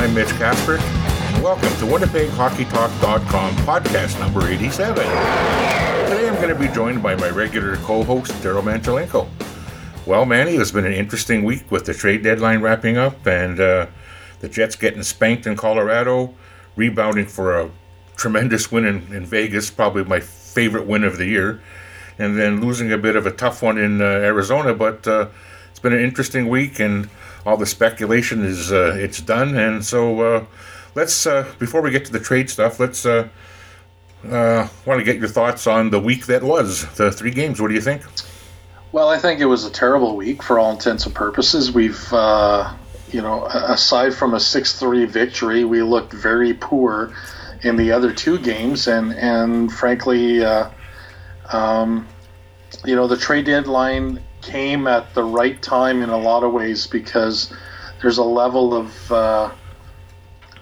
I'm Mitch Casper, and welcome to WinnipegHockeyTalk.com podcast number 87. Today I'm going to be joined by my regular co-host, Daryl Manchelenko. Well, Manny, it's been an interesting week with the trade deadline wrapping up and uh, the Jets getting spanked in Colorado, rebounding for a tremendous win in, in Vegas, probably my favorite win of the year, and then losing a bit of a tough one in uh, Arizona. But uh, it's been an interesting week, and all the speculation is uh, it's done. And so uh, let's uh, before we get to the trade stuff, let's uh, want to get your thoughts on the week that was the three games. What do you think? Well, I think it was a terrible week for all intents and purposes. We've you know, aside from a six-three victory, we looked very poor in the other two games, and and frankly, uh, um, you know, the trade deadline came at the right time in a lot of ways because there's a level of uh,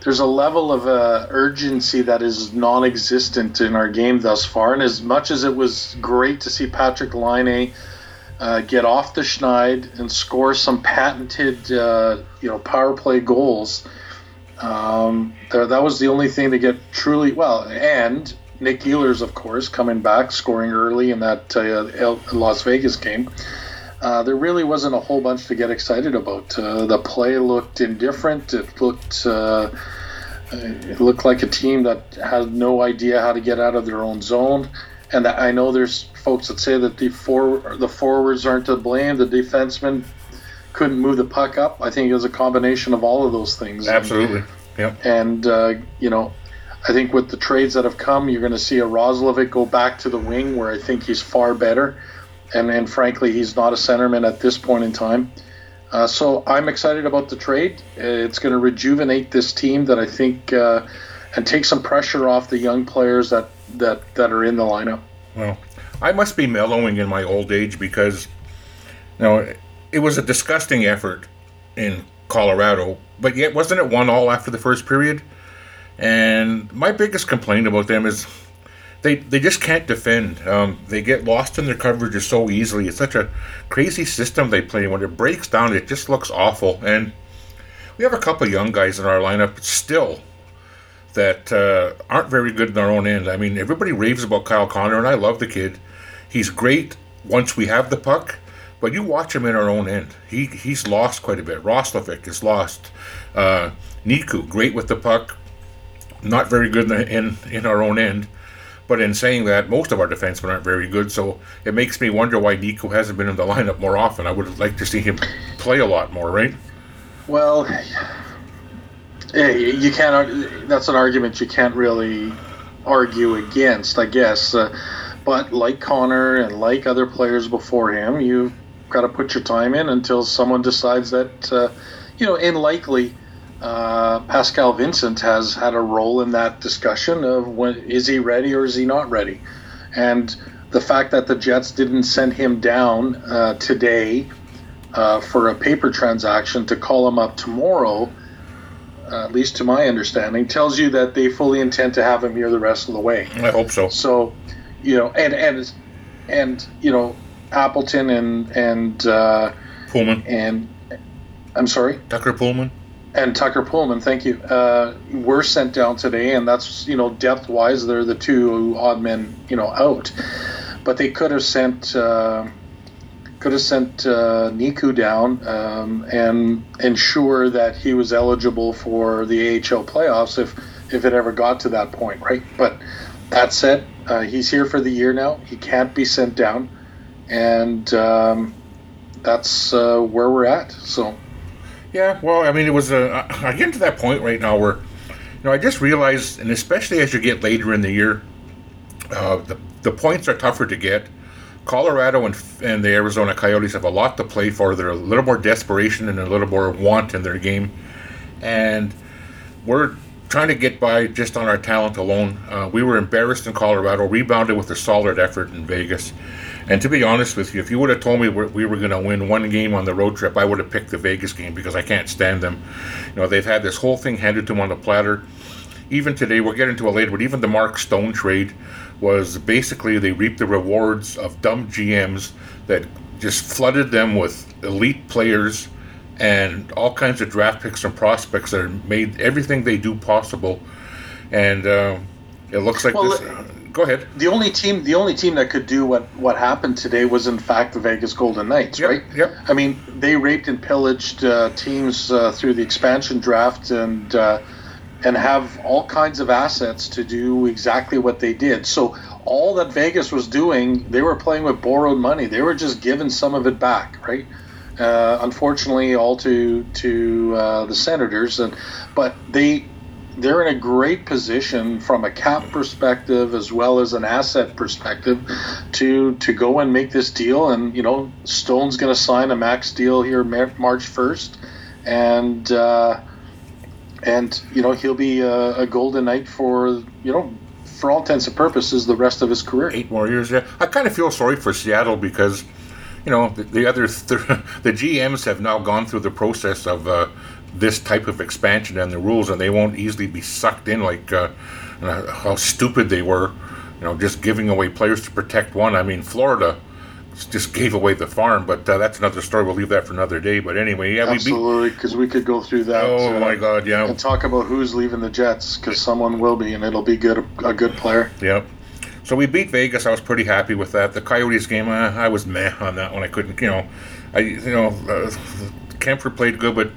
there's a level of uh, urgency that is non-existent in our game thus far. And as much as it was great to see Patrik Laine uh, get off the schneid and score some patented, uh, you know, power play goals, um, that was the only thing to get truly well. And Nick Ehlers, of course, coming back, scoring early in that uh, Las Vegas game. Uh, there really wasn't a whole bunch to get excited about. Uh, the play looked indifferent. It looked uh, it looked like a team that had no idea how to get out of their own zone. And I know there's folks that say that the for, the forwards aren't to blame. The defensemen couldn't move the puck up. I think it was a combination of all of those things. Absolutely. Yeah. And uh, you know, I think with the trades that have come, you're going to see a Roslovic go back to the wing, where I think he's far better. And and frankly, he's not a centerman at this point in time. Uh, so I'm excited about the trade. It's going to rejuvenate this team that I think uh, and take some pressure off the young players that that that are in the lineup. Well, I must be mellowing in my old age because, you know, it was a disgusting effort in Colorado, but yet wasn't it one all after the first period? And my biggest complaint about them is they they just can't defend. Um, they get lost in their coverages so easily. It's such a crazy system they play. When it breaks down, it just looks awful. And we have a couple young guys in our lineup still that uh, aren't very good in our own end. I mean, everybody raves about Kyle Connor, and I love the kid. He's great once we have the puck, but you watch him in our own end. He he's lost quite a bit. Roslovic is lost. Uh, Niku, great with the puck, not very good in, in in our own end. But in saying that, most of our defensemen aren't very good, so it makes me wonder why Niku hasn't been in the lineup more often. I would like to see him play a lot more, right? Well, you can't. That's an argument you can't really argue against, I guess. Uh, but like Connor and like other players before him, you've got to put your time in until someone decides that, uh, you know, in likely. Uh, Pascal Vincent has had a role in that discussion of when is he ready or is he not ready, and the fact that the Jets didn't send him down uh, today uh, for a paper transaction to call him up tomorrow uh, at least to my understanding, tells you that they fully intend to have him here the rest of the way. I hope so. So, you know, and and and you know, Appleton and and uh, Poolman and I'm sorry, Tucker Poolman and Tucker Poolman, Thank you. Uh, were sent down today, and that's you know depth wise, they're the two odd men you know out, but they could have sent. Uh, could have sent uh, Niku down um, and ensure that he was eligible for the AHL playoffs if if it ever got to that point, right? But that said, uh, he's here for the year now. He can't be sent down, and um, that's uh, where we're at. So, yeah. Well, I mean, it was a. I get to that point right now where, you know, I just realized, and especially as you get later in the year, uh, the the points are tougher to get Colorado and, and the Arizona Coyotes have a lot to play for. They're a little more desperation and a little more want in their game, and we're trying to get by just on our talent alone. Uh, we were embarrassed in Colorado, rebounded with a solid effort in Vegas. And to be honest with you, if you would have told me we were going to win one game on the road trip, I would have picked the Vegas game because I can't stand them. You know, they've had this whole thing handed to them on the platter. Even today, we'll get into it later, but even the Mark Stone trade was basically they reaped the rewards of dumb GMs that just flooded them with elite players and all kinds of draft picks and prospects that made everything they do possible. And uh, it looks like well, this. Go ahead. The only team, the only team that could do what what happened today was in fact the Vegas Golden Knights, yep, right? Yep. I mean, they raped and pillaged uh, teams uh, through the expansion draft and uh, and have all kinds of assets to do exactly what they did. So all that Vegas was doing, they were playing with borrowed money. They were just giving some of it back, right? Uh, unfortunately, all to to uh, the Senators, and but they they're in a great position from a cap perspective as well as an asset perspective to to go and make this deal. And you know, Stone's going to sign a max deal here March first, and uh, and you know he'll be a, a golden knight for you know for all intents and purposes the rest of his career. Eight more years, yeah. I kind of feel sorry for Seattle because you know the, the other th- the GMs have now gone through the process of uh, this type of expansion and the rules, and they won't easily be sucked in like uh, how stupid they were. You know, just giving away players to protect one. I mean, Florida just gave away the farm, but uh, that's another story. We'll leave that for another day. But anyway, yeah, absolutely, because we, could go through that. Oh uh, my God, yeah, and talk about who's leaving the Jets because someone will be, and it'll be good, a good player. Yep. So we beat Vegas. I was pretty happy with that. The Coyotes game, uh, I was meh on that one. I couldn't, you know, I you know, uh, Kuemper played good, but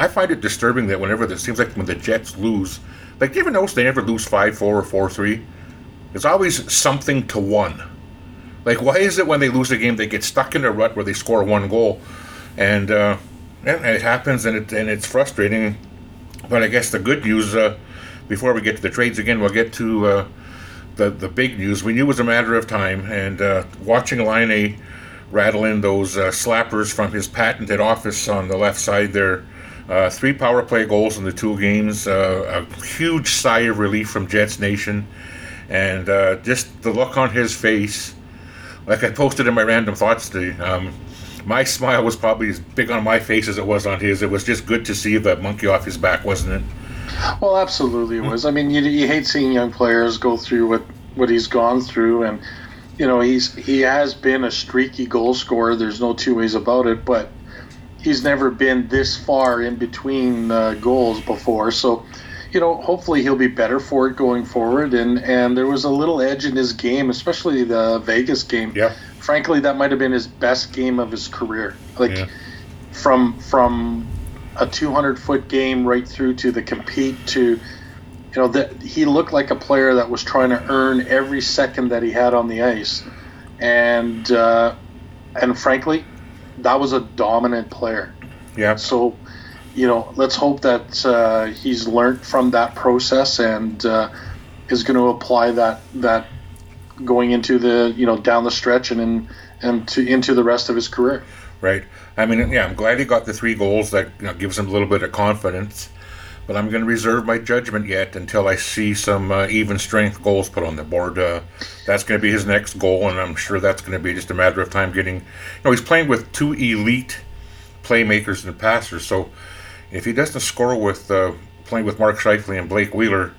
I find it disturbing that whenever it seems like when the Jets lose, like you ever notice they never lose five four or four three? It's always something to one like, why is it when they lose a game they get stuck in a rut where they score one goal, and uh, yeah, it happens and it and it's frustrating. But I guess the good news, uh, before we get to the trades again, we'll get to uh, the the big news. We knew it was a matter of time, and uh, watching Laine rattle in those uh, slappers from his patented office on the left side there. Uh, three power play goals in the two games, uh, a huge sigh of relief from Jets Nation, and uh, just the look on his face like I posted in my random thoughts today, um, my smile was probably as big on my face as it was on his. It was just good to see that monkey off his back, wasn't it? Well, absolutely it was. I mean, you, you hate seeing young players go through what what he's gone through, and you know he's he has been a streaky goal scorer. There's no two ways about it, but he's never been this far in between uh, goals before. So you know, hopefully he'll be better for it going forward. And and there was a little edge in his game, especially the Vegas game. Yeah. Frankly, that might have been his best game of his career. Like yeah. from from a 200 foot game right through to the compete to you know that he looked like a player that was trying to earn every second that he had on the ice and uh, and frankly that was a dominant player yeah so you know, let's hope that uh, he's learned from that process and uh, is going to apply that that going into the you know down the stretch and in, and to into the rest of his career. Right. I mean, yeah, I'm glad he got the three goals. That you know, gives him a little bit of confidence. But I'm going to reserve my judgment yet until I see some uh, even strength goals put on the board. Uh, that's going to be his next goal, and I'm sure that's going to be just a matter of time getting. You know, he's playing with two elite playmakers and passers, so if he doesn't score with uh, playing with Mark Scheifele and Blake Wheeler,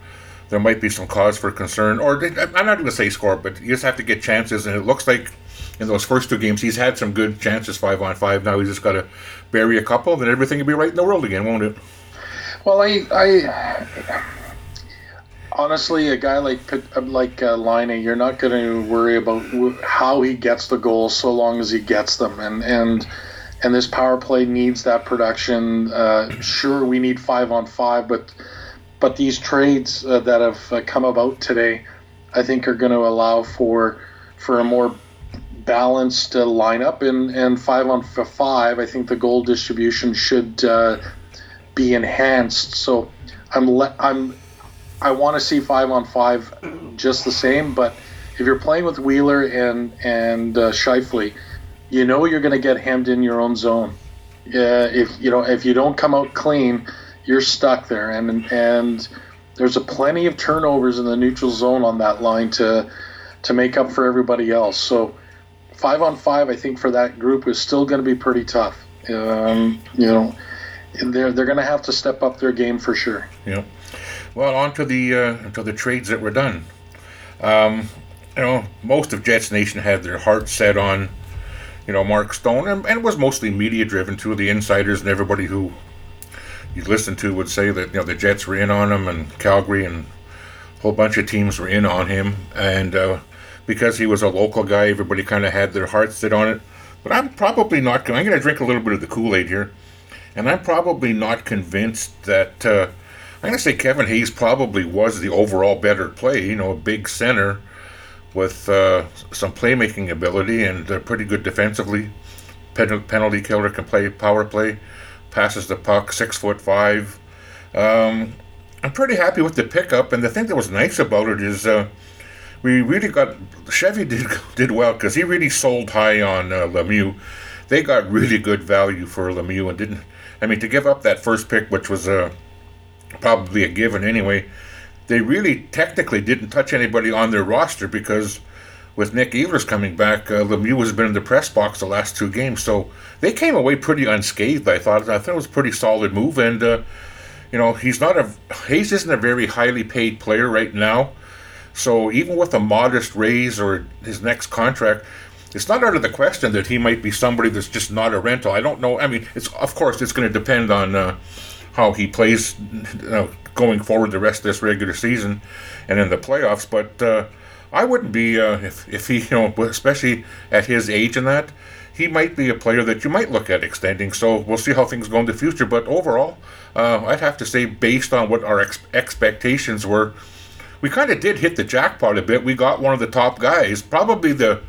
there might be some cause for concern. Or I'm not going to say score, but you just have to get chances. And it looks like in those first two games, he's had some good chances five on five. Now he's just got to bury a couple, then everything will be right in the world again, won't it? Well, I, I honestly, a guy like like uh, Laine, you're not going to worry about how he gets the goals so long as he gets them, and and and this power play needs that production. Uh, sure, we need five on five, but but these trades uh, that have uh, come about today, I think, are going to allow for for a more balanced uh, lineup and and five on five. I think the goal distribution should uh, be enhanced. So I'm le- I'm I want to see five on five just the same, but if you're playing with Wheeler and and uh, Scheifele you know you're going to get hemmed in your own zone. Yeah, if you know if you don't come out clean, you're stuck there, and and there's a plenty of turnovers in the neutral zone on that line to to make up for everybody else. So five on five, I think for that group is still going to be pretty tough. Um, you know, they're they're going to have to step up their game for sure. Yeah. Well, on to the uh, to the trades that were done. Um, you know, most of Jets Nation had their heart set on you know, Mark Stone, and, and it was mostly media driven too. The insiders and everybody who you listen to would say that you know the Jets were in on him, and Calgary and a whole bunch of teams were in on him, and uh, because he was a local guy, everybody kind of had their heart set on it. But I'm probably not. going. I'm going to drink a little bit of the Kool Aid here, and I'm probably not convinced that. Uh, I'm going to say Kevin Hayes probably was the overall better play. You know, a big center with uh, some playmaking ability and uh, pretty good defensively. Pen- penalty killer can play power play, passes the puck, six foot five. Um, I'm pretty happy with the pickup, and the thing that was nice about it is uh, we really got Chevy did did well because he really sold high on uh, Lemieux. They got really good value for Lemieux and didn't. I mean, to give up that first pick, which was uh, probably a given anyway, they really technically didn't touch anybody on their roster because with Nick Ehlers coming back, uh, Lemieux has been in the press box the last two games, so they came away pretty unscathed. I thought. I thought it was a pretty solid move, and uh, you know he's not a Hayes isn't a very highly paid player right now. So even with a modest raise or his next contract, it's not out of the question that he might be somebody that's just not a rental. I don't know. I mean, it's of course it's going to depend on uh, how he plays uh, going forward the rest of this regular season and in the playoffs. But uh, I wouldn't be uh, if if he you know especially at his age and that he might be a player that you might look at extending. So we'll see how things go in the future. But overall, uh, I'd have to say based on what our ex- expectations were we kind of did hit the jackpot a bit. We got one of the top guys, probably the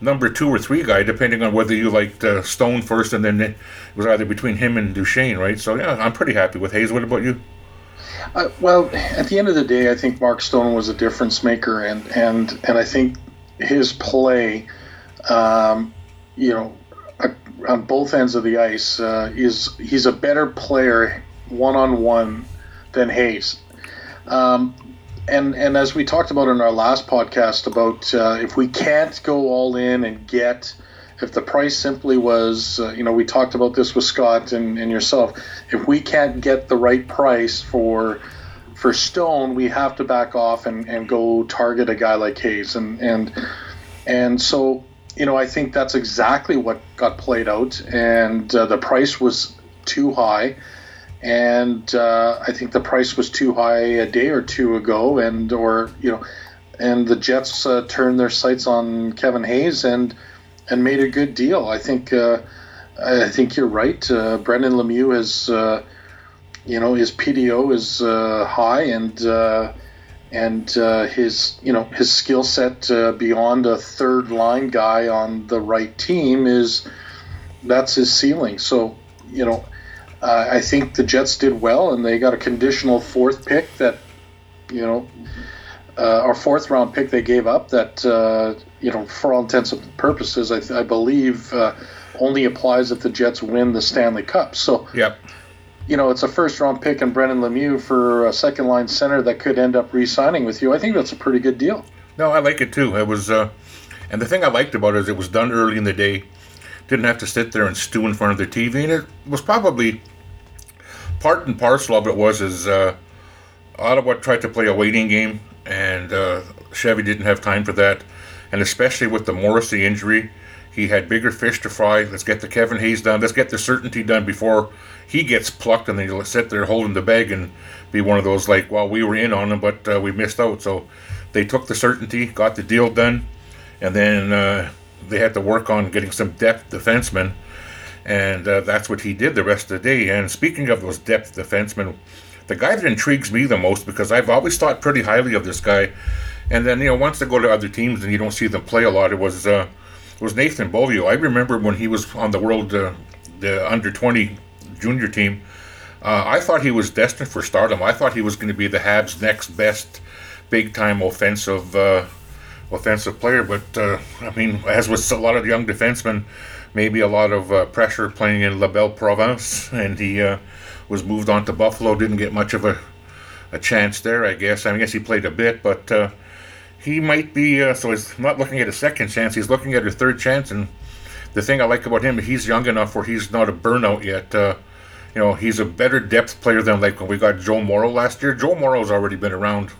number two or three guy, depending on whether you liked uh, Stone first, and then it was either between him and Duchene, right? So yeah, I'm pretty happy with Hayes. What about you? Uh, well, at the end of the day, I think Mark Stone was a difference maker, and and and I think his play, um, you know, on both ends of the ice, uh, is he's a better player one on one than Hayes. Um, and and as we talked about in our last podcast about uh, if we can't go all in and get if the price simply was uh, you know we talked about this with Scott and, and yourself. If we can't get the right price for for Stone we have to back off and, and go target a guy like Hayes. And and and so you know I think that's exactly what got played out. And uh, the price was too high and uh, I think the price was too high a day or two ago, and or you know, and the Jets uh, turned their sights on Kevin Hayes and and made a good deal. I think uh, I think you're right. Uh, Brendan Lemieux has uh, you know his PDO is uh, high and and his you know his skill set beyond a third line guy on the right team is that's his ceiling. So you know uh, I think the Jets did well, and they got a conditional fourth pick that, you know, uh, our fourth round pick they gave up that, uh, you know, for all intents and purposes, I, th- I believe uh, only applies if the Jets win the Stanley Cup. So, yep. you know, it's a first round pick and Brendan Lemieux for a second line center that could end up re signing with you. I think that's a pretty good deal. No, I like it too. It was, uh, and the thing I liked about it is it was done early in the day didn't have to sit there and stew in front of the TV, and it was probably part and parcel of it was is uh, Ottawa tried to play a waiting game, and uh, Chevy didn't have time for that, and especially with the Morrissey injury, he had bigger fish to fry. Let's get the Kevin Hayes done. Let's get the certainty done before he gets plucked, and then he'll sit there holding the bag and be one of those like, well, we were in on him, but uh, we missed out. So they took the certainty, got the deal done, and then uh, they had to work on getting some depth defensemen, and uh, that's what he did the rest of the day. And speaking of those depth defensemen, the guy that intrigues me the most because I've always thought pretty highly of this guy, and then you know once they go to other teams and you don't see them play a lot, it was uh, it was Nathan Beaulieu. I remember when he was on the world uh, the under twenty junior team. Uh, I thought he was destined for stardom. I thought he was going to be the Habs' next best big time offensive uh, offensive player. But uh, I mean, as with a lot of young defensemen, maybe a lot of uh, pressure playing in La Belle Province, and he uh, was moved on to Buffalo. Didn't get much of a a chance there, I guess. I, mean, I guess he played a bit, but uh, he might be. Uh, so he's not looking at a second chance. He's looking at a third chance. And the thing I like about him, he's young enough where he's not a burnout yet. Uh, you know, he's a better depth player than like when we got Joe Morrow last year. Joe Morrow's already been around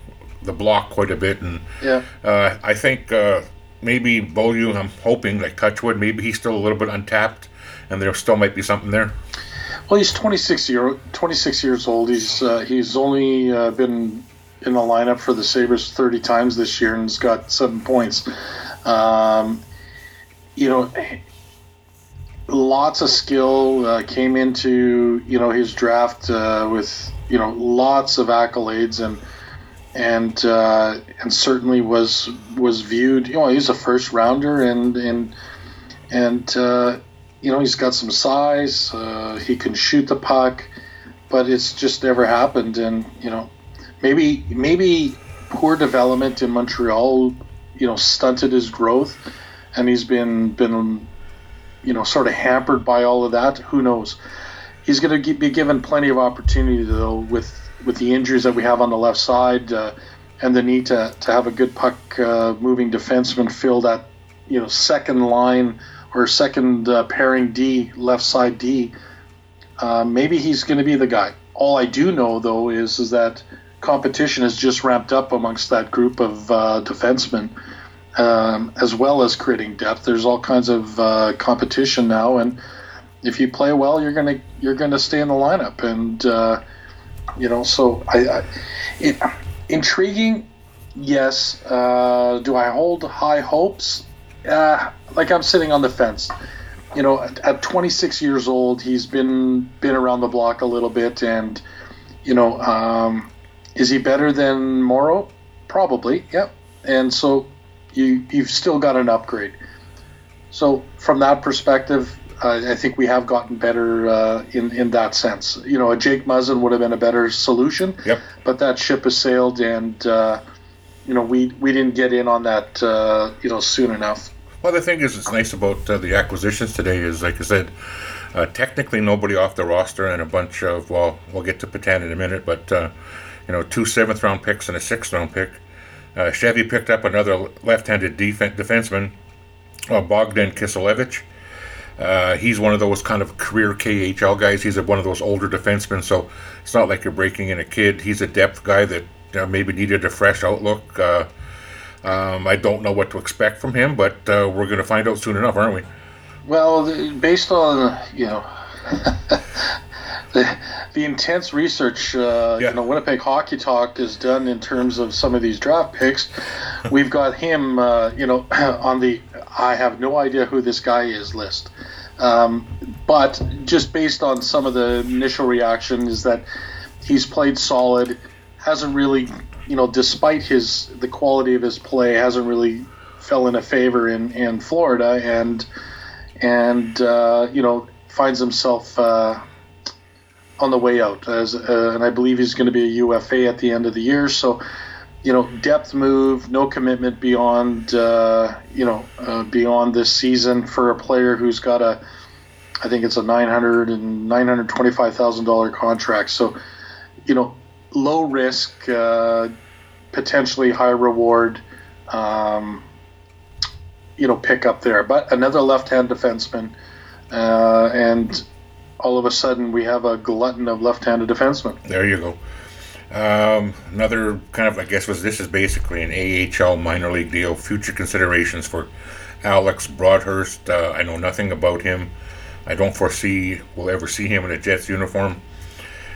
the block quite a bit, and yeah, uh, I think uh, maybe Beaulieu, I'm hoping, like Touchwood, maybe he's still a little bit untapped, and there still might be something there. Well, he's 26 year 26 years old. He's uh, he's only uh, been in the lineup for the Sabres 30 times this year and he's got seven points. Um, you know, lots of skill uh, came into you know his draft uh, with you know lots of accolades and and uh, and certainly was was viewed. You know, he's a first rounder and and and uh, you know he's got some size. Uh, he can shoot the puck, but it's just never happened. And you know, maybe maybe poor development in Montreal, you know, stunted his growth, and he's been been you know sort of hampered by all of that. Who knows? He's going to be given plenty of opportunity though with with the injuries that we have on the left side uh, and the need to, to have a good puck uh, moving defenseman fill that you know second line or second uh, pairing D left side D. Uh, maybe he's going to be the guy. All I do know though is is that competition has just ramped up amongst that group of uh, defensemen. Um, as well as creating depth, there's all kinds of uh, competition now, and if you play well, you're gonna you're gonna stay in the lineup. And you know, so I, I it, intriguing. Yes. Uh, do I hold high hopes? Uh, like I'm sitting on the fence. You know, at, at 26 years old, he's been been around the block a little bit, and you know, um, is he better than Morrow? Probably. Yep. And so you you've still got an upgrade. So from that perspective, uh, I think we have gotten better uh, in in that sense. You know, a Jake Muzzin would have been a better solution. Yep. But that ship has sailed, and uh, you know we we didn't get in on that uh, you know soon enough. Well, the thing is, it's nice about uh, the acquisitions today is, like I said, uh, technically nobody off the roster and a bunch of well, we'll get to Petan in a minute, but you know, two seventh round picks and a sixth round pick. Chevy picked up another left-handed def- defenseman, Bogdan Kiselevich. Uh, he's one of those kind of career KHL guys. He's a, one of those older defensemen, so it's not like you're breaking in a kid. He's a depth guy that uh, maybe needed a fresh outlook. Uh, um, I don't know what to expect from him, but uh, we're going to find out soon enough, aren't we? Well, based on you know the, the intense research uh, yeah. you know Winnipeg Hockey Talk has done in terms of some of these draft picks, we've got him uh, you know on the I have no idea who this guy is list. Um, but just based on some of the initial reaction is that he's played solid, hasn't really, you know, despite his the quality of his play, hasn't really fell in a favor in, in Florida, and and uh, you know finds himself uh, on the way out as, uh, and I believe he's going to be a UFA at the end of the year. So you know, depth move, no commitment beyond, uh, you know, uh, beyond this season for a player who's got a, I think it's a nine hundred and nine hundred twenty-five thousand dollar contract. So, you know, low risk, uh, potentially high reward, um, you know, pick up there. But another left-hand defenseman, uh, and all of a sudden we have a glutton of left-handed defensemen. There you go. Um, another kind of, I guess, was this is basically an AHL minor league deal. Future considerations for Alex Broadhurst. Uh, I know nothing about him. I don't foresee we'll ever see him in a Jets uniform.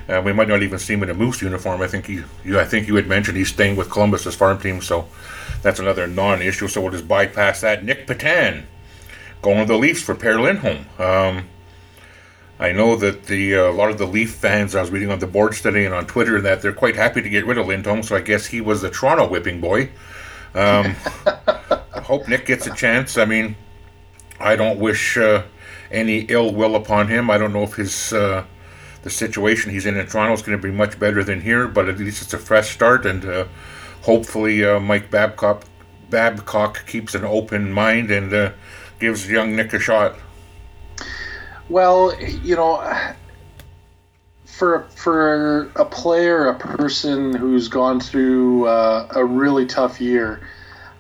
Uh, we might not even see him in a Moose uniform. I think he, you, I think you had mentioned he's staying with Columbus's farm team, so that's another non-issue. So we'll just bypass that. Nick Petan going to the Leafs for Per Lindholm. Um, I know that the uh, a lot of the Leaf fans I was reading on the board study and on Twitter that they're quite happy to get rid of Lindholm. So I guess he was the Toronto whipping boy. Um, I hope Nick gets a chance. I mean, I don't wish uh, any ill will upon him. I don't know if his uh, the situation he's in in Toronto is going to be much better than here, but at least it's a fresh start, and uh, hopefully uh, Mike Babcock Babcock keeps an open mind and uh, gives young Nick a shot. Well, you know, for for a player, a person who's gone through uh, a really tough year,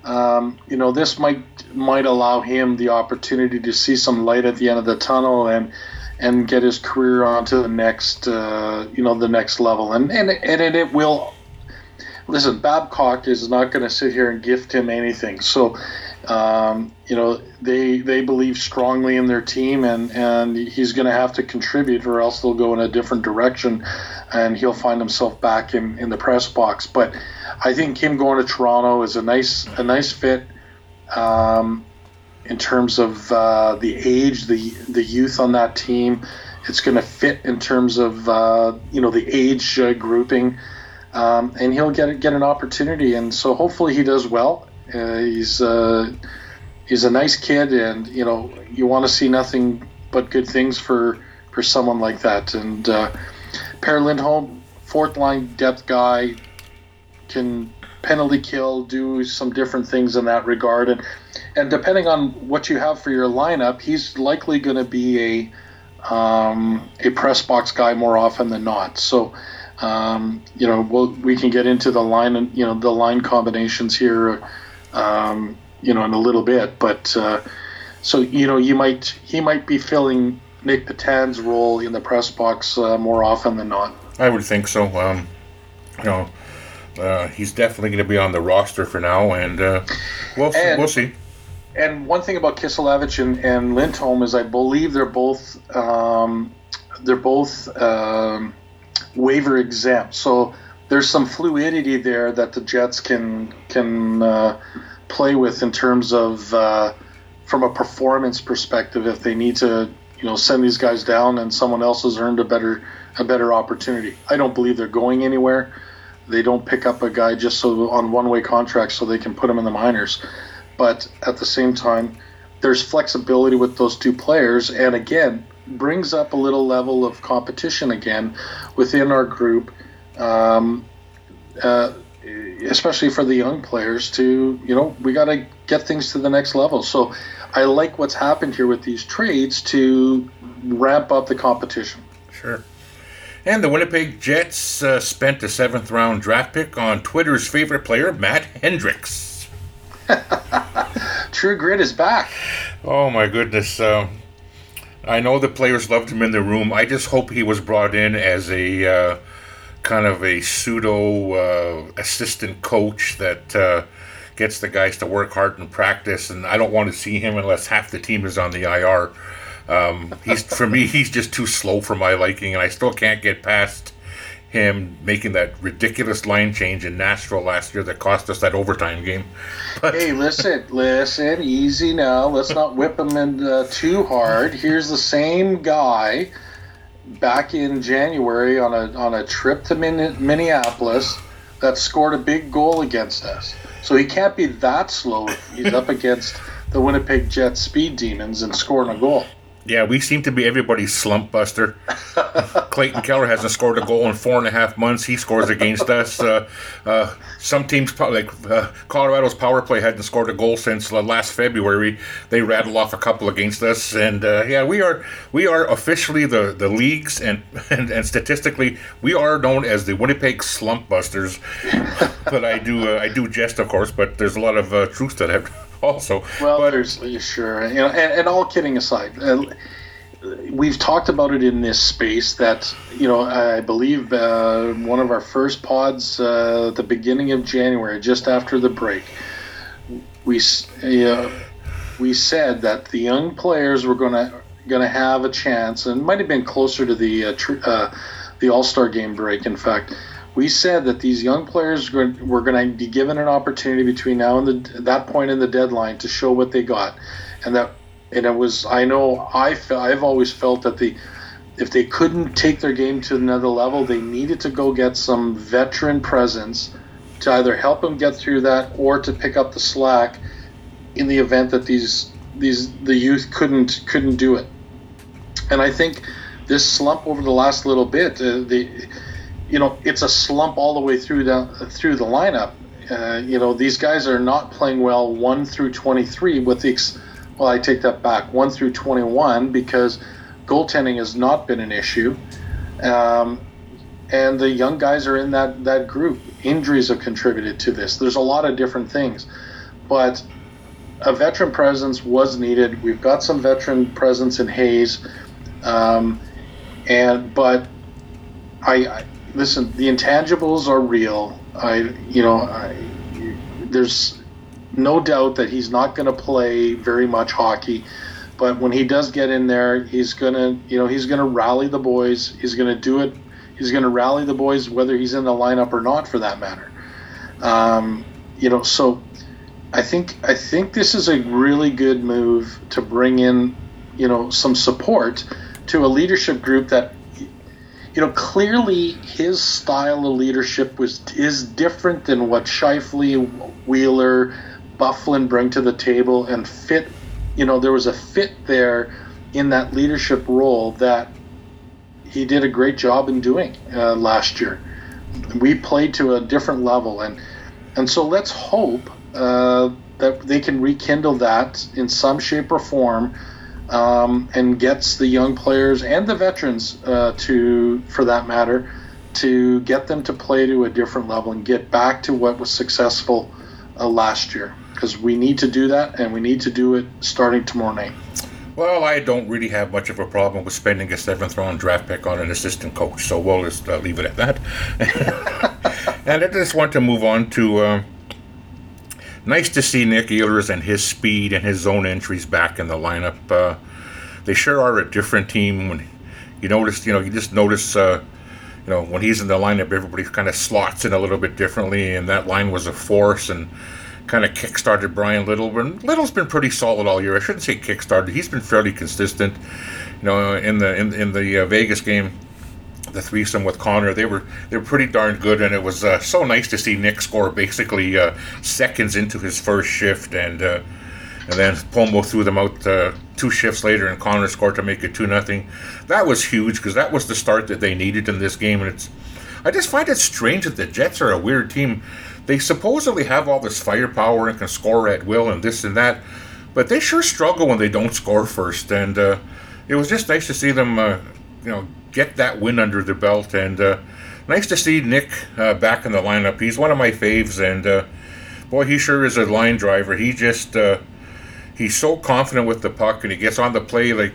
um, you know, this might might allow him the opportunity to see some light at the end of the tunnel and and get his career onto the next, uh, you know, the next level. And and and it, it will. Listen, Babcock is not going to sit here and gift him anything. So Um, you know, they they believe strongly in their team, and and he's going to have to contribute, or else they'll go in a different direction, and he'll find himself back in, in the press box. But I think him going to Toronto is a nice a nice fit. Um, in terms of uh, the age, the the youth on that team, it's going to fit in terms of uh, you know the age uh, grouping, um, and he'll get get an opportunity. And so hopefully he does well. Uh, he's uh, he's a nice kid, and you know you want to see nothing but good things for for someone like that. And uh, Per Lindholm, fourth line depth guy, can penalty kill, do some different things in that regard, and and depending on what you have for your lineup, he's likely going to be a um, a press box guy more often than not. So, um, you know, we'll, we can get into the line, you know, the line combinations here, um, you know, in a little bit. But uh, so, you know, you might he might be filling Nick Petan's role in the press box uh, more often than not. I would think so. Um, you know, uh, he's definitely going to be on the roster for now, and uh, we'll and, we'll see and one thing about Kiselevich and, and Lindholm is I believe they're both um, they're both um, waiver exempt. So there's some fluidity there that the Jets can can uh, play with in terms of uh, from a performance perspective if they need to you know send these guys down and someone else has earned a better a better opportunity. I don't believe they're going anywhere. They don't pick up a guy just so on one way contracts so they can put him in the minors but at the same time, there's flexibility with those two players, and again, brings up a little level of competition again within our group, um, uh, especially for the young players. To you know, we got to get things to the next level. So, I like what's happened here with these trades to ramp up the competition. Sure. And the Winnipeg Jets uh, spent a seventh round draft pick on Twitter's favorite player, Matt Hendricks. True Grit is back. Oh my goodness. Uh, I know the players loved him in the room. I just hope he was brought in as a uh, kind of a pseudo uh, assistant coach that uh, gets the guys to work hard in practice. And I don't want to see him unless half the team is on the IR. Um, he's for me, he's just too slow for my liking, and I still can't get past him making that ridiculous line change in Nashville last year that cost us that overtime game. But hey, listen, listen, easy now. Let's not whip him in uh, too hard. Here's the same guy back in January on a on a trip to Minneapolis that scored a big goal against us. So he can't be that slow. He's up against the Winnipeg Jets speed demons and scoring a goal. Yeah, we seem to be everybody's slump buster. Clayton Keller hasn't scored a goal in four and a half months. He scores against us. Uh, uh, some teams, like uh, Colorado's power play, hadn't scored a goal since uh, last February. They rattle off a couple against us, and uh, yeah, we are we are officially the the leagues and, and and statistically we are known as the Winnipeg slump busters. but I do uh, I do jest, of course, but there's a lot of truth to that also. Well, but, there's sure, you know, and, and all kidding aside, uh, we've talked about it in this space that you know I believe uh, one of our first pods uh, at the beginning of January, just after the break, we uh, we said that the young players were going to going to have a chance, and might have been closer to the uh, tr- uh, the All Star game break, in fact. We said that these young players were going to be given an opportunity between now and the, that point in the deadline to show what they got, and that and it was I know I I've always felt that the if they couldn't take their game to another level, they needed to go get some veteran presence to either help them get through that or to pick up the slack in the event that these these the youth couldn't couldn't do it. And I think this slump over the last little bit, uh, the you know, it's a slump all the way through the through the lineup. Uh, you know, these guys are not playing well one through 23. With the ex- well, I take that back, one through 21 because goaltending has not been an issue, um, and the young guys are in that that group. Injuries have contributed to this. There's a lot of different things, but a veteran presence was needed. We've got some veteran presence in Hayes, um, and but I, I listen, the intangibles are real. I, you know, I, there's no doubt that he's not going to play very much hockey. But when he does get in there, he's gonna, you know, he's gonna rally the boys. He's gonna do it. He's gonna rally the boys, whether he's in the lineup or not, for that matter. Um, you know, so I think I think this is a really good move to bring in, you know, some support to a leadership group that you know, clearly his style of leadership was is different than what Scheifele, Wheeler, Byfuglien bring to the table, and fit. You know, there was a fit there in that leadership role that he did a great job in doing uh, last year. We played to a different level, and and so let's hope uh, that they can rekindle that in some shape or form um, and gets the young players and the veterans uh, to, for that matter, to get them to play to a different level and get back to what was successful uh, last year. Because we need to do that, and we need to do it starting tomorrow night. Well, I don't really have much of a problem with spending a seventh round draft pick on an assistant coach, so we'll just uh, leave it at that. and I just want to move on to. Uh, nice to see Nick Ehlers and his speed and his zone entries back in the lineup. Uh, they sure are a different team. When you notice, you know, you just notice, uh, you know, when he's in the lineup, everybody kind of slots in a little bit differently, and that line was a force and kind of kick-started Bryan Little. But Little's been pretty solid all year. I shouldn't say kick-started; he's been fairly consistent. You know, in the in, in the uh, Vegas game the threesome with Connor. They were they were pretty darn good, and it was uh, so nice to see Nick score basically uh, seconds into his first shift, and uh, and then Pomo threw them out uh, two shifts later, and Connor scored to make it two nothing. That was huge because that was the start that they needed in this game, and it's. I just find it strange that the Jets are a weird team. They supposedly have all this firepower and can score at will and this and that, but they sure struggle when they don't score first. And uh, it was just nice to see them, uh, you know, get that win under their belt. And uh, nice to see Nick uh, back in the lineup. He's one of my faves, and uh, boy, he sure is a line driver. He just uh, he's so confident with the puck, and he gets on the play like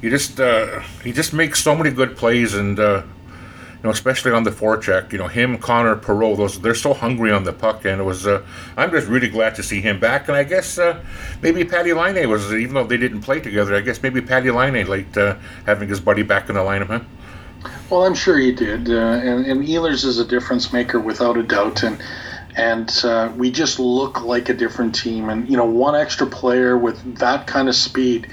he just uh, he just makes so many good plays, and uh, you know, especially on the forecheck. You know, him, Connor, Perreault, those they're so hungry on the puck, and it was. Uh, I'm just really glad to see him back, and I guess uh, maybe Patty Laine was, even though they didn't play together. I guess maybe Patty Laine liked uh, having his buddy back in the lineup, huh? Well, I'm sure he did, uh, and, and Ehlers is a difference maker without a doubt, and and uh, we just look like a different team. And you know, one extra player with that kind of speed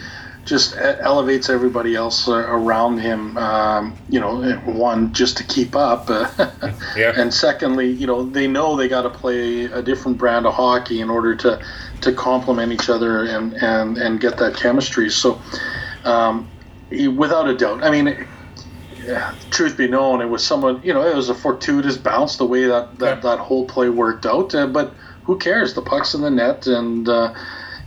just elevates everybody else uh, around him. Um, you know, one just to keep up, yeah. and secondly, you know, they know they got to play a different brand of hockey in order to to complement each other and and and get that chemistry. So, um, without a doubt, I mean. Yeah, truth be known, it was someone, you know, it was a fortuitous bounce the way that that, yeah. that whole play worked out. Uh, but who cares? The puck's in the net, and uh,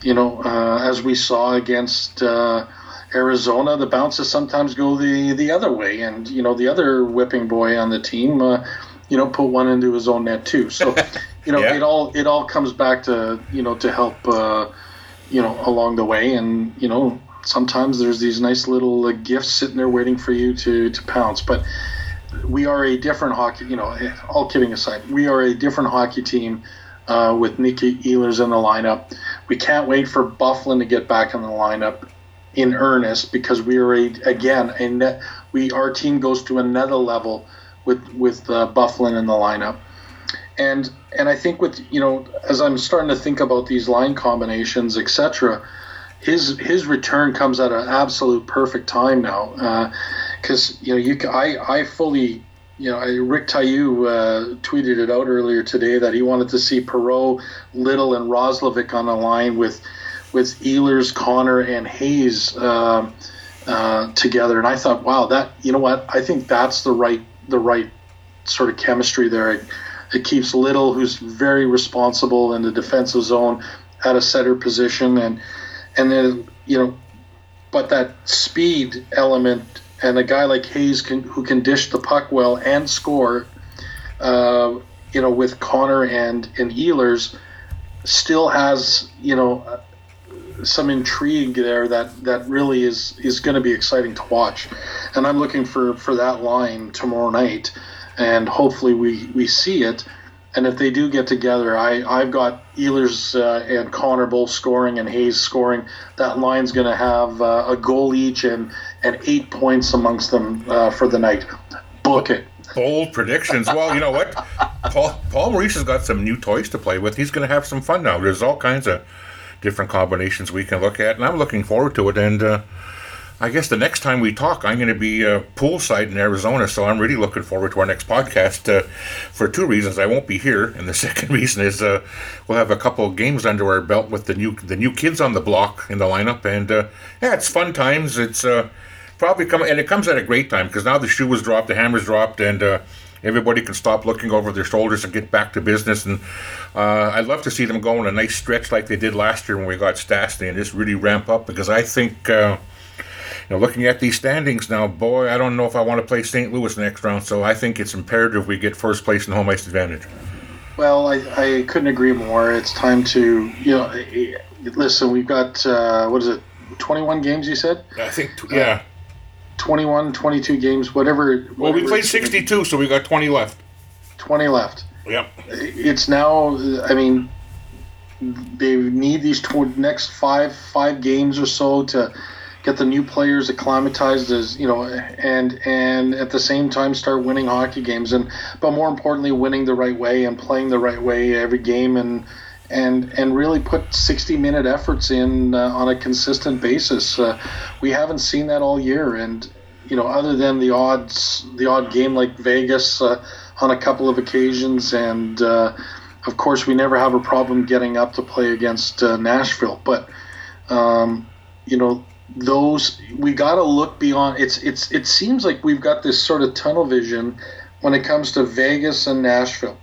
you know, uh, as we saw against uh, Arizona, the bounces sometimes go the the other way, and you know the other whipping boy on the team, uh, you know, put one into his own net too. So, you know, yeah. it all it all comes back to you know to help uh, you know along the way, and you know sometimes there's these nice little uh, gifts sitting there waiting for you to to pounce, but. We are a different hockey, you know. All kidding aside, we are a different hockey team uh, with Nicky Ehlers in the lineup. We can't wait for Byfuglien to get back in the lineup in earnest because we are a, again a net, we our team goes to another level with with uh, Byfuglien in the lineup. And and I think with you know as I'm starting to think about these line combinations, etc. His his return comes at an absolute perfect time now, because uh, you know you I I fully you know, Rick Taiu uh, tweeted it out earlier today that he wanted to see Perreault, Little, and Roslovic on the line with with Ehlers, Connor, and Hayes uh, uh, together. And I thought, wow, that you know what? I think that's the right the right sort of chemistry there. It, it keeps Little, who's very responsible in the defensive zone, at a center position, and and then you know, but that speed element and a guy like Hayes can, who can dish the puck well and score, uh, you know, with Connor and and Ehlers, still has you know some intrigue there that that really is is going to be exciting to watch, and I'm looking for for that line tomorrow night, and hopefully we we see it. And if they do get together, I, I've got Ehlers uh, and Connor both scoring and Hayes scoring. That line's going to have uh, a goal each and, and eight points amongst them uh, for the night. Book it. Bold predictions. Well, you know what? Paul, Paul Maurice has got some new toys to play with. He's going to have some fun now. There's all kinds of different combinations we can look at, and I'm looking forward to it. And uh, I guess the next time we talk, I'm going to be uh, poolside in Arizona, so I'm really looking forward to our next podcast uh, for two reasons. I won't be here, and the second reason is uh, we'll have a couple of games under our belt with the new the new kids on the block in the lineup, and uh, yeah, it's fun times. It's uh, probably come and it comes at a great time because now the shoe was dropped, the hammer's dropped, and uh, everybody can stop looking over their shoulders and get back to business. And uh, I'd love to see them go on a nice stretch like they did last year when we got Stastny and just really ramp up because I think. Uh, know, looking at these standings now, boy, I don't know if I want to play St. Louis next round. So I think it's imperative we get first place and home ice advantage. Well, I, I couldn't agree more. It's time to, you know, eh, eh, listen, we've got, uh, what is it, 21 games, you said? I think, uh, yeah. 21, 22 games, whatever. whatever well, we played 62, so we got 20 left. 20 left. Yep. Eh, it's now, I mean, they need these tw- next five five games or so to get the new players acclimatized as you know and and at the same time start winning hockey games and but more importantly winning the right way and playing the right way every game and and and really put 60 minute efforts in uh, on a consistent basis. Uh, we haven't seen that all year and you know other than the odds the odd game like Vegas uh, on a couple of occasions and uh, of course we never have a problem getting up to play against uh, Nashville but um, you know those we got to look beyond it's it's it seems like we've got this sort of tunnel vision when it comes to Vegas and Nashville.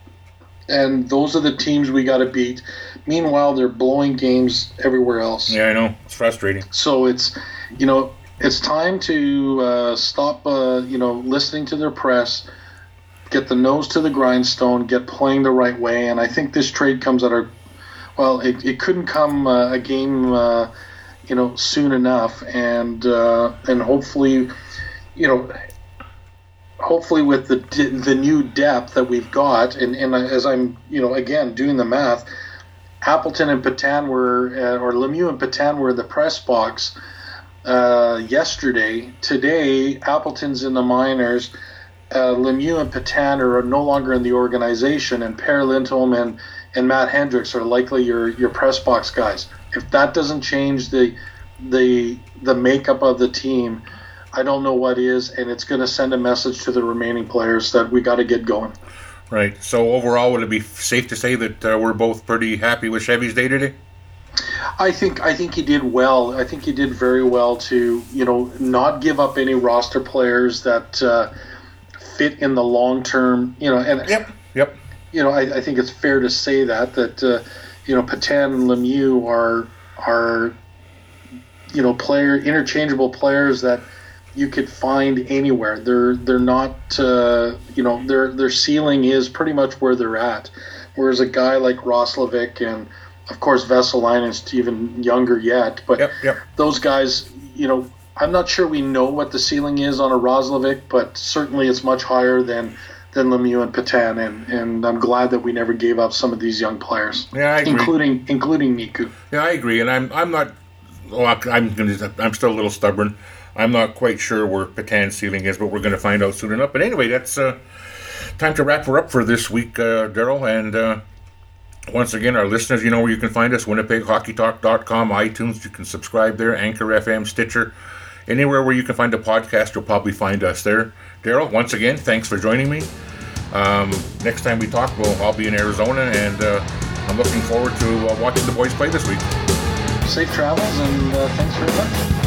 And those are the teams we got to beat. Meanwhile they're blowing games everywhere else. Yeah i know. It's frustrating. So it's you know it's time to uh, stop uh, you know listening to their press get the nose to the grindstone get playing the right way. And i think this trade comes at our well it, it couldn't come uh, a game uh, you know, soon enough, and uh, and hopefully, you know, hopefully with the the new depth that we've got, and and as I'm you know again doing the math, Appleton and Petan were uh, or Lemieux and Petan were in the press box uh, yesterday. Today, Appleton's in the minors. Uh, Lemieux and Petan are no longer in the organization, and Par Lindholm and, and Matt Hendricks are likely your, your press box guys if that doesn't change the the the makeup of the team, I don't know what is, and it's going to send a message to the remaining players that we got to get going. Right. So overall, would it be safe to say that uh, we're both pretty happy with Chevy's day today? I think I think he did well. I think he did very well to you know not give up any roster players that uh, fit in the long term. You know, and yep, yep. You know, I, I think it's fair to say that that. Uh, you know, Petan and Lemieux are are you know player interchangeable players that you could find anywhere. They're they're not uh, you know their their ceiling is pretty much where they're at. Whereas a guy like Roslovic and of course Vesalainen is even younger yet, but yep, yep. those guys, you know, I'm not sure we know what the ceiling is on a Roslovic, but certainly it's much higher than than Lemieux and Petan, and, and I'm glad that we never gave up some of these young players. Yeah, including including Niku. Yeah, I agree, and I'm I'm not. Well, I'm I'm still a little stubborn. I'm not quite sure where Petan's ceiling is, but we're going to find out soon enough. But anyway, that's uh, time to wrap her up for this week, uh, Daryl. And uh, once again, our listeners, you know where you can find us: WinnipegHockeyTalk.com, iTunes. You can subscribe there, Anchor FM, Stitcher, anywhere where you can find a podcast. You'll probably find us there. Daryl, once again, thanks for joining me. Um, next time we talk, we'll, I'll be in Arizona, and uh, I'm looking forward to uh, watching the boys play this week. Safe travels, and uh, thanks very much.